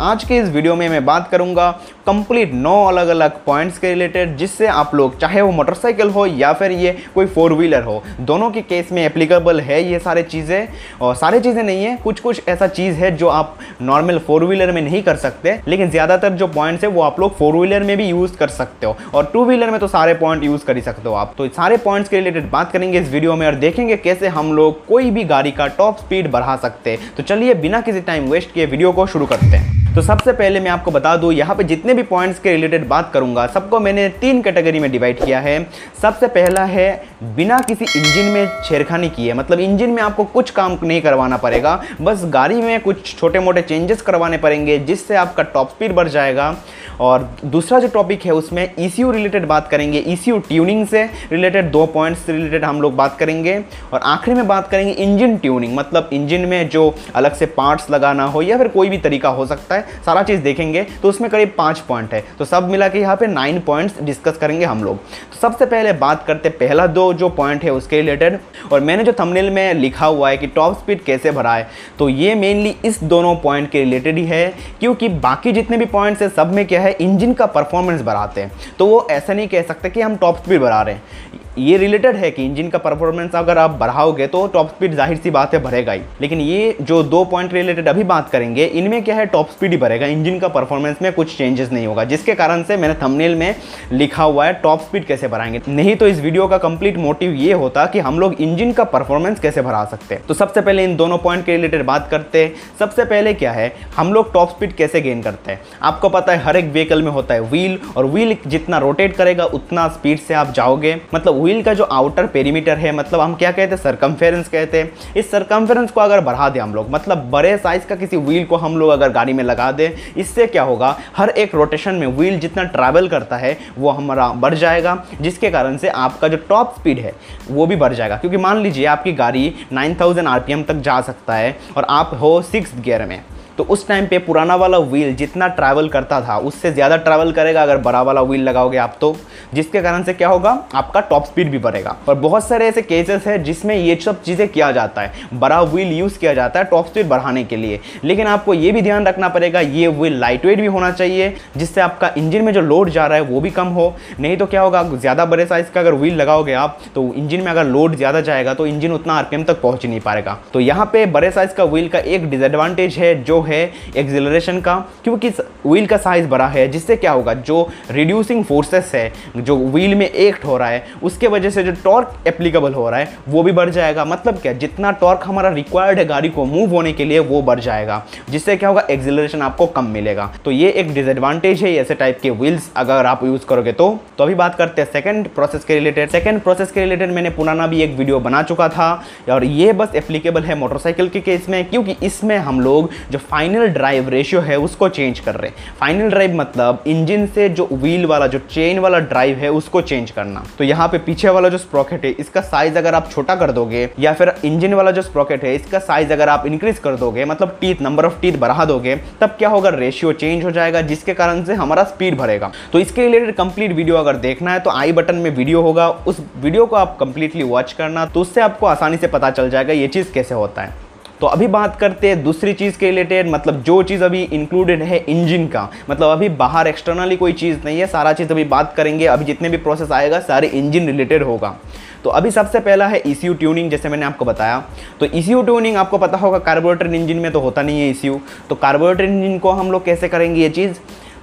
आज के इस वीडियो में मैं बात करूँगा कंप्लीट नौ अलग अलग पॉइंट्स के रिलेटेड जिससे आप लोग, चाहे वो मोटरसाइकिल हो या फिर ये कोई फोर व्हीलर हो, दोनों के केस में एप्लीकेबल है ये सारे चीज़ें। और सारी चीज़ें नहीं है कुछ कुछ ऐसा चीज़ है जो आप नॉर्मल फोर व्हीलर में नहीं कर सकते, लेकिन ज़्यादातर जो पॉइंट्स है वो आप लोग फोर व्हीलर में भी यूज़ कर सकते हो। और टू व्हीलर में तो सारे पॉइंट यूज़ कर ही सकते हो आप। तो सारे पॉइंट्स के रिलेटेड बात करेंगे इस वीडियो में और देखेंगे कैसे हम लोग कोई भी गाड़ी का टॉप स्पीड बढ़ा सकते हैं। तो चलिए बिना किसी टाइम वेस्ट किए वीडियो को शुरू करते हैं। तो सबसे पहले मैं आपको बता दूँ, यहाँ पे जितने भी पॉइंट्स के रिलेटेड बात करूँगा। सबको मैंने तीन कैटेगरी में डिवाइड किया है। सबसे पहला है, बिना किसी इंजन में छेड़खानी की है। मतलब इंजन में आपको कुछ काम नहीं करवाना पड़ेगा। बस गाड़ी में कुछ छोटे मोटे चेंजेस करवाने पड़ेंगे, जिससे आपका टॉप स्पीड बढ़ जाएगा। और दूसरा जो टॉपिक है, उसमें ईसीयू रिलेटेड बात करेंगे। ईसीयू ट्यूनिंग से रिलेटेड दो पॉइंट्स रिलेटेड हम लोग बात करेंगे। और आखिरी में बात करेंगे इंजन ट्यूनिंग मतलब इंजन में जो अलग से पार्ट्स लगाना हो या फिर कोई भी तरीका हो सकता है, सारा चीज़ देखेंगे। तो उसमें करीब पाँच पॉइंट है। तो सब मिला के यहाँ पे नाइन पॉइंट्स डिस्कस करेंगे हम लोग। तो सबसे पहले बात करते पहला दो जो पॉइंट है उसके रिलेटेड और मैंने जो थंबनेल में लिखा हुआ है कि टॉप स्पीड कैसे बढ़ाए तो ये मेनली इस दोनों पॉइंट के रिलेटेड ही है, क्योंकि बाकी जितने भी पॉइंट्स है, सब में क्या है इंजन का परफॉर्मेंस बढ़ाते हैं। तो वो ऐसा नहीं कह सकते कि हम टॉप स्पीड बढ़ा रहे हैं। ये रिलेटेड है कि इंजन का परफॉर्मेंस अगर आप बढ़ाओगे तो टॉप स्पीड ज़ाहिर सी बात है बढ़ेगा ही। लेकिन ये जो दो पॉइंट रिलेटेड अभी बात करेंगे, इनमें क्या है? टॉप स्पीड ही बढ़ेगा। इंजन का परफॉर्मेंस में कुछ चेंजेस नहीं होगा। जिसके कारण से मैंने थंबनेल में लिखा हुआ है टॉप स्पीड कैसे बढ़ाएँगे? नहीं तो इस वीडियो का कंप्लीट मोटिव ये होता कि हम लोग इंजन का परफॉर्मेंस कैसे बढ़ा सकते हैं। तो सबसे पहले इन दोनों पॉइंट के रिलेटेड बात करते हैं। सबसे पहले क्या है? हम लोग टॉप स्पीड कैसे गेन करते हैं? आपको पता है, हर एक व्हीकल में होता है व्हील और व्हील जितना रोटेट करेगा, उतना स्पीड से आप जाओगे। मतलब व्हील का जो आउटर पेरीमीटर है मतलब हम क्या कहते हैं? सरकमफेरेंस कहते हैं। इस सरकमफेरेंस को अगर बढ़ा दें हम लोग मतलब बड़े साइज़ का किसी व्हील को हम लोग अगर गाड़ी में लगा दें, इससे क्या होगा? हर एक रोटेशन में व्हील जितना ट्रैवल करता है, वो हमारा बढ़ जाएगा, जिसके कारण से आपका जो टॉप स्पीड है, वो भी बढ़ जाएगा। क्योंकि मान लीजिए आपकी गाड़ी 9000 आरपीएम तक जा सकता है और आप हो सिक्स गियर में। तो उस टाइम पे पुराना वाला व्हील जितना ट्रैवल करता था, उससे ज़्यादा ट्रैवल करेगा अगर बड़ा वाला व्हील लगाओगे आप तो। जिसके कारण से क्या होगा, आपका टॉप स्पीड भी बढ़ेगा। और बहुत सारे ऐसे केसेस है जिसमें ये सब चीज़ें किया जाता है। बड़ा व्हील यूज़ किया जाता है टॉप स्पीड बढ़ाने के लिए। लेकिन आपको ये भी ध्यान रखना पड़ेगा, ये व्हील लाइट वेट भी होना चाहिए, जिससे आपका इंजन में जो लोड जा रहा है वो भी कम हो। नहीं तो क्या होगा, ज़्यादा बड़े साइज़ का अगर व्हील लगाओगे आप तो इंजन में अगर लोड ज़्यादा जाएगा तो इंजन उतना आरपीएम तक पहुँच नहीं पाएगा। तो यहाँ पे बड़े साइज़ का व्हील का एक डिसएडवांटेज है, जो है एक्सिलरेशन का क्योंकि व्हील का साइज़ बड़ा है, जिससे क्या होगा, जो रिड्यूसिंग फोर्सेस है, जो व्हील में एक्ट हो रहा है, उसके वजह से जो टॉर्क एप्लीकेबल हो रहा है, वो भी बढ़ जाएगा। मतलब क्या, जितना टॉर्क हमारा रिक्वायर्ड है गाड़ी को मूव होने के लिए, वो बढ़ जाएगा, जिससे क्या होगा एक्सिलरेशन आपको कम मिलेगा। तो ये एक डिसएडवांटेज है ऐसे टाइप के व्हील्स अगर आप यूज़ करोगे तो। तो अभी बात करते हैं सेकंड प्रोसेस के रिलेटेड सेकंड प्रोसेस के रिलेटेड मैंने पुराना भी एक वीडियो बना चुका था, और ये बस एप्लीकेबल है मोटरसाइकिल के केस में, क्योंकि इसमें हम लोग जो फाइनल ड्राइव रेशियो है, उसको चेंज कर रहे हैं। फाइनल ड्राइव मतलब इंजन से जो व्हील वाला, जो चेन वाला ड्राइव है, उसको चेंज करना। तो यहाँ पे पीछे वाला जो स्प्रॉकेट है, इसका साइज़ अगर आप छोटा कर दोगे, या फिर इंजन वाला जो स्प्रॉकेट है, इसका साइज़ अगर आप इंक्रीज कर दोगे मतलब टीथ नंबर ऑफ़ टीथ बढ़ा दोगे, तब क्या होगा? रेशियो चेंज हो जाएगा, जिसके कारण से हमारा स्पीड बढ़ेगा। तो इसके रिलेटेड कंप्लीट वीडियो अगर देखना है तो आई बटन में वीडियो होगा। उस वीडियो को आप कंप्लीटली वॉच करना तो उससे आपको आसानी से पता चल जाएगा ये चीज़ कैसे होता है। तो अभी बात करते हैं दूसरी चीज़ के रिलेटेड मतलब जो चीज़ अभी इंक्लूडेड है इंजन का। मतलब अभी बाहर एक्सटर्नली कोई चीज़ नहीं है, सारा चीज़ अभी बात करेंगे, अभी जितने भी प्रोसेस आएगा, सारे इंजन रिलेटेड होगा। तो अभी सबसे पहला है ईसीयू ट्यूनिंग जैसे मैंने आपको बताया। तो ईसीयू ट्यूनिंग आपको पता होगा कार्बोरेटर इंजन में तो होता नहीं है ईसीयू तो कार्बोरेटर इंजन को हम लोग कैसे करेंगे ये चीज़?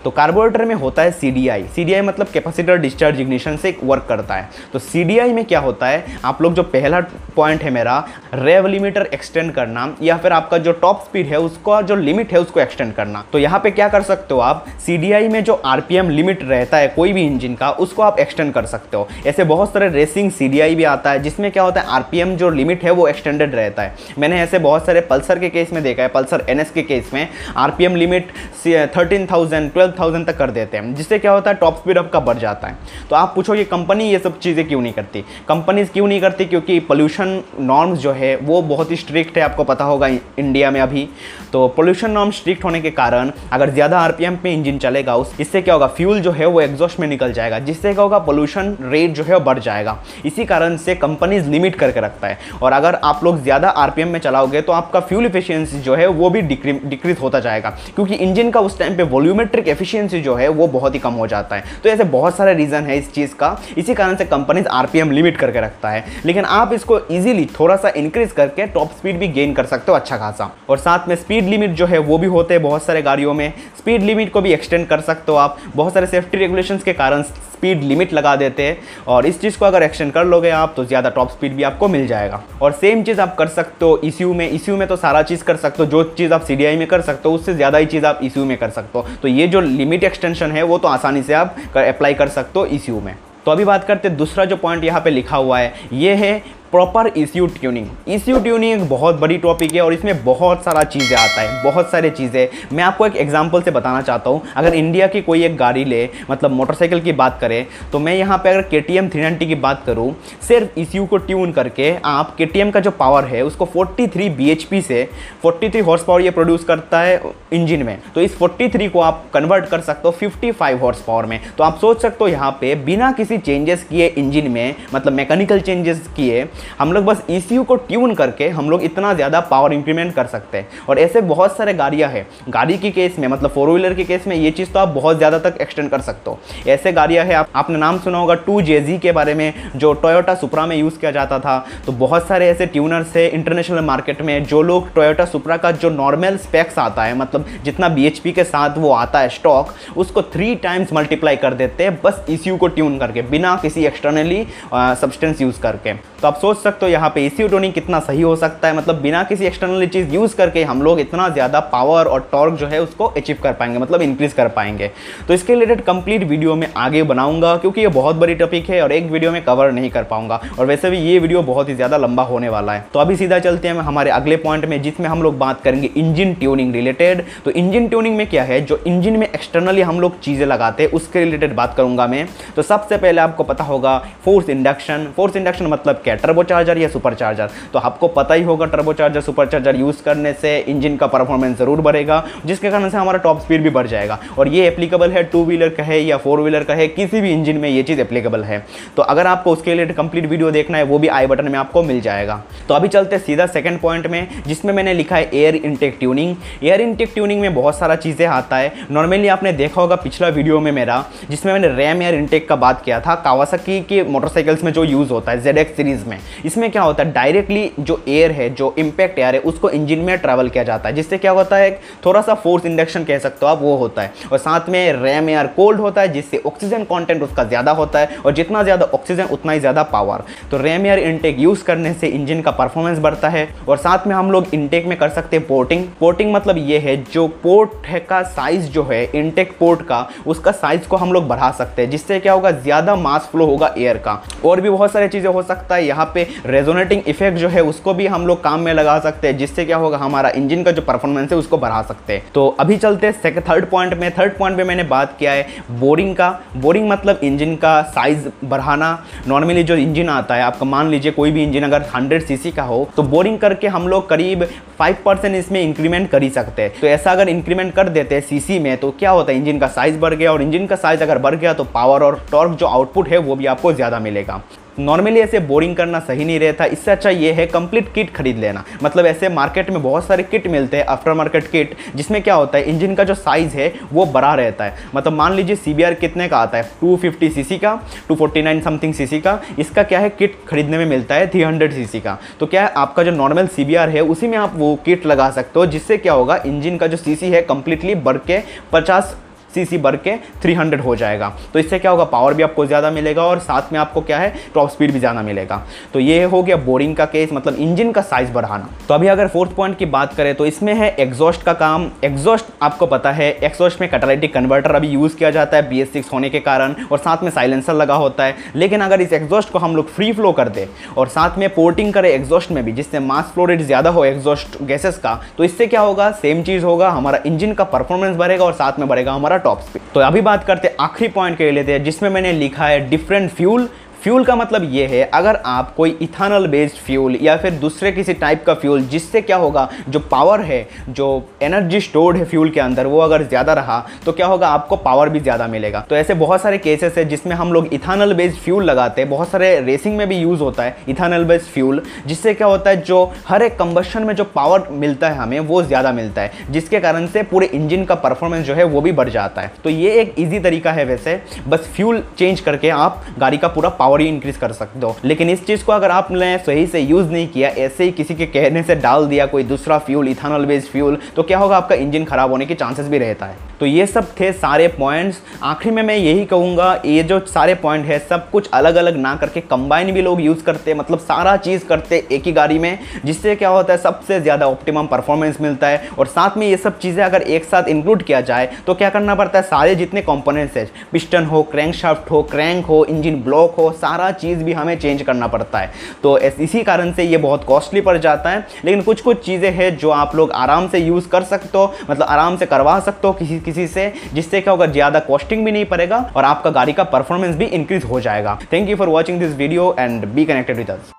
तो कार्बोरेटर में होता है C D I C D I मतलब कैपेसिटर डिस्चार्ज इग्निशन से वर्क करता है। तो सी डी आई में क्या होता है? आप लोग जो पहला पॉइंट है मेरा रेव लिमिटर एक्सटेंड करना या फिर आपका जो टॉप स्पीड है, उसका जो लिमिट है, उसको एक्सटेंड करना। तो यहाँ पे क्या कर सकते हो आप? सी डी आई में जो आर पी एम लिमिट रहता है, कोई भी इंजन का, उसको आप एक्सटेंड कर सकते हो। ऐसे बहुत सारे रेसिंग सी डी आई भी आता है, जिसमें क्या होता है आर पी एम जो लिमिट है, वो एक्सटेंडेड रहता है। मैंने ऐसे बहुत सारे पल्सर के केस में देखा है पल्सर एन एस के केस में। R P M limit thirteen thousand twelve thousand तक कर देते हैं। जिससे क्या होता है टॉप स्पीड आपका बढ़ जाता है। तो आप पूछो ये कंपनी ये सब चीज़ें क्यों नहीं करती? कंपनीज़ क्यों नहीं करती? क्योंकि पोल्यूशन नॉर्म्स जो है, वो बहुत ही स्ट्रिक्ट है, आपको पता होगा इंडिया में अभी। तो पोल्यूशन नॉर्म स्ट्रिक्ट होने के कारण, अगर ज़्यादा आरपीएम पे इंजन चलेगा, उस इससे क्या होगा फ्यूल जो है, वो एग्जॉस्ट में निकल जाएगा। जिससे क्या होगा पोल्यूशन रेट जो है, वो बढ़ जाएगा। इसी कारण से कंपनीज़ लिमिट करके रखता है। और अगर आप लोग ज़्यादा आरपीएम में चलाओगे तो आपका फ्यूल इफिशियंसी जो है, वो भी डिक्रीज होता जाएगा। क्योंकि इंजन का उस टाइम पे वॉल्यूमेट्रिक एफिशिएंसी जो है, वो बहुत ही कम हो जाता है। तो ऐसे बहुत सारे रीज़न है इस चीज़ का। इसी कारण से कंपनीज़ आरपीएम लिमिट करके रखता है। लेकिन आप इसको ईजिली थोड़ा सा इंक्रीज करके टॉप स्पीड भी गेन कर सकते हो अच्छा खासा। और साथ में स्पीड लिमिट जो है, वो भी होते हैं बहुत सारे गाड़ियों में। स्पीड लिमिट को भी एक्सटेंड कर सकते हो आप। बहुत सारे सेफ्टी रेगुलेशन के कारण स्पीड लिमिट लगा देते हैं। और इस चीज़ को अगर एक्शन कर लोगे आप तो ज़्यादा टॉप स्पीड भी आपको मिल जाएगा। और सेम चीज़ आप कर सकते हो इश्यू में। इश्यू में तो सारा चीज़ कर सकते हो, जो चीज़ आप सीडीआई में कर सकते हो, उससे ज़्यादा ही चीज़ आप इश्यू में कर सकते हो। तो ये जो लिमिट एक्सटेंशन है, वो तो आसानी से आप अप्लाई कर सकते हो इश्यू में। तो अभी बात करते हैं, दूसरा जो पॉइंट यहाँ पे लिखा हुआ है, ये है proper issue tuning issue tuning एक बहुत बड़ी टॉपिक है और इसमें बहुत सारा चीज़ें आता है, बहुत सारे चीज़ें। मैं आपको एक एग्जांपल से बताना चाहता हूँ। अगर इंडिया की कोई एक गाड़ी ले मतलब मोटरसाइकिल की बात करें तो मैं यहाँ पे अगर के टी एम की बात करूँ, सिर्फ़ इश्यू को ट्यून करके आप के का जो पावर है, उसको फोर्टी थ्री से फोर्टी हॉर्स पावर ये प्रोड्यूस करता है इंजन में। तो इस फोर्टी को आप कन्वर्ट कर सकते हो फिफ्टी हॉर्स पावर में। तो आप सोच सकते हो यहाँ पर बिना किसी चेंजेस किए इंजन में मतलब मैकेनिकल चेंजेस किए हम लोग बस ईसीयू को ट्यून करके हम लोग इतना ज़्यादा पावर इंक्रीमेंट कर सकते हैं। और ऐसे बहुत सारे गाड़ियाँ हैं। गाड़ी की केस में मतलब फोर व्हीलर के केस में ये चीज़ तो आप बहुत ज़्यादा तक एक्सटेंड कर सकते हो। ऐसे गाड़ियाँ हैं आप, आपने नाम सुना होगा टू जे के बारे में जो टोयोटा सुप्रा में यूज़ किया जाता था। तो बहुत सारे ऐसे ट्यूनर्स है इंटरनेशनल मार्केट में जो लोग टोयोटा सुप्रा का जो नॉर्मल स्पेक्स आता है मतलब जितना बीएचपी के साथ वो आता है स्टॉक उसको थ्री टाइम्स मल्टीप्लाई कर देते हैं बस इश्यू को ट्यून करके बिना किसी एक्सटर्नली सब्सटेंस यूज़ करके। तो आप सोच सकते हो, यहाँ पे एसी टोनिंग कितना सही हो सकता है। मतलब बिना किसी एक्सटर्नल चीज़ यूज़ करके हम लोग इतना ज़्यादा पावर और टॉर्क जो है उसको अचीव कर पाएँगे मतलब इंक्रीज कर पाएँगे। तो इसके रिलेटेड कंप्लीट वीडियो में आगे बनाऊँगा, क्योंकि ये बहुत बड़ी टॉपिक है और एक वीडियो में कवर नहीं कर पाऊँगा। और वैसे भी ये वीडियो बहुत ही ज़्यादा लंबा होने वाला है। तो अभी सीधा चलते हैं हमारे अगले पॉइंट में, जिसमें हम लोग बात करेंगे इंजन ट्यूनिंग रिलेटेड तो इंजन ट्यूनिंग में क्या है? जो इंजन में एक्सटर्नली हम लोग चीज़ें लगाते हैं, उसके रिलेटेड बात करूँगा मैं। तो सबसे पहले आपको पता होगा फोर्स इंडक्शन फोर्स इंडक्शन मतलब क्या टर्बो चार्जर या सुपर चार्जर तो आपको पता ही होगा turbo charger super charger use करने से इंजन का परफॉर्मेंस ज़रूर बढ़ेगा, जिसके कारण से हमारा टॉप स्पीड भी बढ़ जाएगा। और ये एप्लीकेबल है टू व्हीलर का है या फोर व्हीलर का है, किसी भी इंजन में ये चीज़ एप्लीकेबल है। तो अगर आपको उसके लिए कंप्लीट वीडियो देखना है, वो भी आई बटन में आपको मिल जाएगा। तो अभी चलते सीधा सेकंड पॉइंट में, जिसमें मैंने लिखा है air intake tuning air intake tuning में बहुत सारा चीज़ें आता है। नॉर्मली आपने देखा होगा पिछला वीडियो में मेरा, जिसमें मैंने रैम एयर इनटेक का बात किया था कावासाकी के मोटरसाइकिल्स में जो यूज़ होता है ZX सीरीज़ में। इसमें क्या होता है डायरेक्टली जो एयर है, जो इम्पैक्ट एयर है, उसको इंजन में ट्रैवल किया जाता है, जिससे क्या होता है थोड़ा सा फोर्स इंडक्शन कह सकते हो आप, वो होता है। और साथ में रैम एयर कोल्ड होता है, जिससे ऑक्सीजन कॉन्टेंट उसका ज़्यादा होता है, और जितना ज़्यादा ऑक्सीजन उतना ही ज़्यादा पावर तो रैम एयर इनटेक यूज़ करने से इंजन का परफॉर्मेंस बढ़ता है, और साथ में हम लोग इनटेक में कर सकते हैं पोर्टिंग पोर्टिंग मतलब ये है, जो पोर्ट है का साइज़ जो है इनटेक पोर्ट का, उसका साइज़ को हम लोग बढ़ा सकते हैं, जिससे क्या होगा, ज़्यादा मास फ्लो होगा एयर का। और भी बहुत सारी चीज़ें हो सकता है, यहाँ पे रेजोनेटिंग इफ़ेक्ट जो है, उसको भी हम लोग काम में लगा सकते हैं, जिससे क्या होगा, हमारा इंजन का जो परफॉर्मेंस है, उसको बढ़ा सकते हैं। तो अभी चलते हैं थर्ड पॉइंट में थर्ड पॉइंट में मैंने बात किया है बोरिंग का। बोरिंग मतलब इंजन का साइज़ बढ़ाना। नॉर्मली जो इंजन आता है, आपका मान लीजिए कोई भी इंजन अगर 100 सीसी का हो तो बोरिंग करके हम लोग करीब फाइव परसेंट इसमें इंक्रीमेंट कर ही सकते हैं। तो ऐसा अगर इंक्रीमेंट कर देते हैं सीसी में तो क्या होता है इंजन का साइज़ बढ़ गया। और इंजन का साइज़ अगर बढ़ गया तो पावर और टॉर्क जो आउटपुट है, वो भी आपको ज़्यादा मिलेगा। नॉर्मली ऐसे बोरिंग करना सही नहीं रहता। इससे अच्छा ये है कंप्लीट किट खरीद लेना। मतलब ऐसे मार्केट में बहुत सारे किट मिलते हैं आफ्टर मार्केट किट जिसमें क्या होता है इंजन का जो साइज़ है, वो बड़ा रहता है। मतलब मान लीजिए CBR कितने का आता है? टू फिफ्टी का टू समथिंग सी का, इसका क्या है किट खरीदने में मिलता है थ्री हंड्रेड का। तो क्या है, आपका जो नॉर्मल CBR है, उसी में आप वो किट लगा सकते हो, जिससे क्या होगा इंजन का जो सी है कंप्लीटली बढ़ के पचास सीसी बढ़ के 300 हो जाएगा। तो इससे क्या होगा? पावर भी आपको ज़्यादा मिलेगा और साथ में आपको क्या है? टॉप स्पीड भी ज़्यादा मिलेगा। तो ये हो गया बोरिंग का केस मतलब इंजन का साइज़ बढ़ाना। तो अभी अगर फोर्थ पॉइंट की बात करें तो इसमें है एग्जॉस्ट का काम। एग्जॉस्ट आपको पता है एग्जॉस्ट में कैटालिटिक कन्वर्टर अभी यूज़ किया जाता है बी होने के कारण और साथ में साइलेंसर लगा होता है। लेकिन अगर इस एग्जॉस्ट को हम लोग फ्री फ्लो कर दे और साथ में पोर्टिंग करें एग्जॉस्ट में भी, जिससे मास फ्लो रेट ज़्यादा हो एग्जॉस्ट गैसेस का तो इससे क्या होगा? सेम चीज़ होगा, हमारा इंजन का परफॉर्मेंस बढ़ेगा और साथ में बढ़ेगा हमारा टॉप स्पीड तो अभी बात करते आखिरी पॉइंट के लेते हैं जिसमें मैंने लिखा है डिफरेंट फ्यूल फ्यूल का मतलब ये है, अगर आप कोई इथानल बेस्ड फ्यूल या फिर दूसरे किसी टाइप का फ्यूल, जिससे क्या होगा, जो पावर है, जो एनर्जी स्टोर्ड है फ्यूल के अंदर, वो अगर ज़्यादा रहा तो क्या होगा, आपको पावर भी ज़्यादा मिलेगा। तो ऐसे बहुत सारे केसेस है जिसमें हम लोग इथानल बेस्ड फ्यूल लगाते हैं। बहुत सारे रेसिंग में भी यूज़ होता है इथानल बेस्ड फ्यूल, जिससे क्या होता है, जो हर एक कंबशन में जो पावर मिलता है हमें, वो ज़्यादा मिलता है, जिसके कारण से पूरे इंजन का परफॉर्मेंस जो है, वो भी बढ़ जाता है। तो ये एक ईजी तरीका है वैसे। बस फ्यूल चेंज करके आप गाड़ी का पूरा पावर ही इंक्रीज कर सकते हो। लेकिन इस चीज़ को अगर आपने सही से यूज़ नहीं किया, ऐसे ही किसी के कहने से डाल दिया कोई दूसरा फ्यूल इथानॉल बेस्ड फ्यूल तो क्या होगा आपका इंजन खराब होने के चांसेस भी रहता है। तो ये सब थे सारे पॉइंट्स आखिर में मैं यही कहूँगा, ये जो सारे पॉइंट है, सब कुछ अलग अलग ना करके कंबाइन भी लोग यूज़ करते मतलब सारा चीज़ करते एक ही गाड़ी में, जिससे क्या होता है, सबसे ज़्यादा ऑप्टिमम परफॉर्मेंस मिलता है। और साथ में ये सब चीज़ें अगर एक साथ इंक्लूड किया जाए तो क्या करना पड़ता है, सारे जितने कॉम्पोनेंट्स है पिस्टन हो क्रैंक शाफ्ट हो क्रैंक हो इंजन ब्लॉक हो, सारा चीज़ भी हमें चेंज करना पड़ता है। तो इसी कारण से ये बहुत कॉस्टली पड़ जाता है। लेकिन कुछ कुछ चीज़ें हैं जो आप लोग आराम से यूज़ कर सकते हो मतलब आराम से करवा सकते हो, किसी किसी से, जिससे क्या होगा, ज़्यादा कॉस्टिंग भी नहीं पड़ेगा और आपका गाड़ी का परफॉर्मेंस भी इंक्रीज हो जाएगा। Thank you for watching this video and be connected with us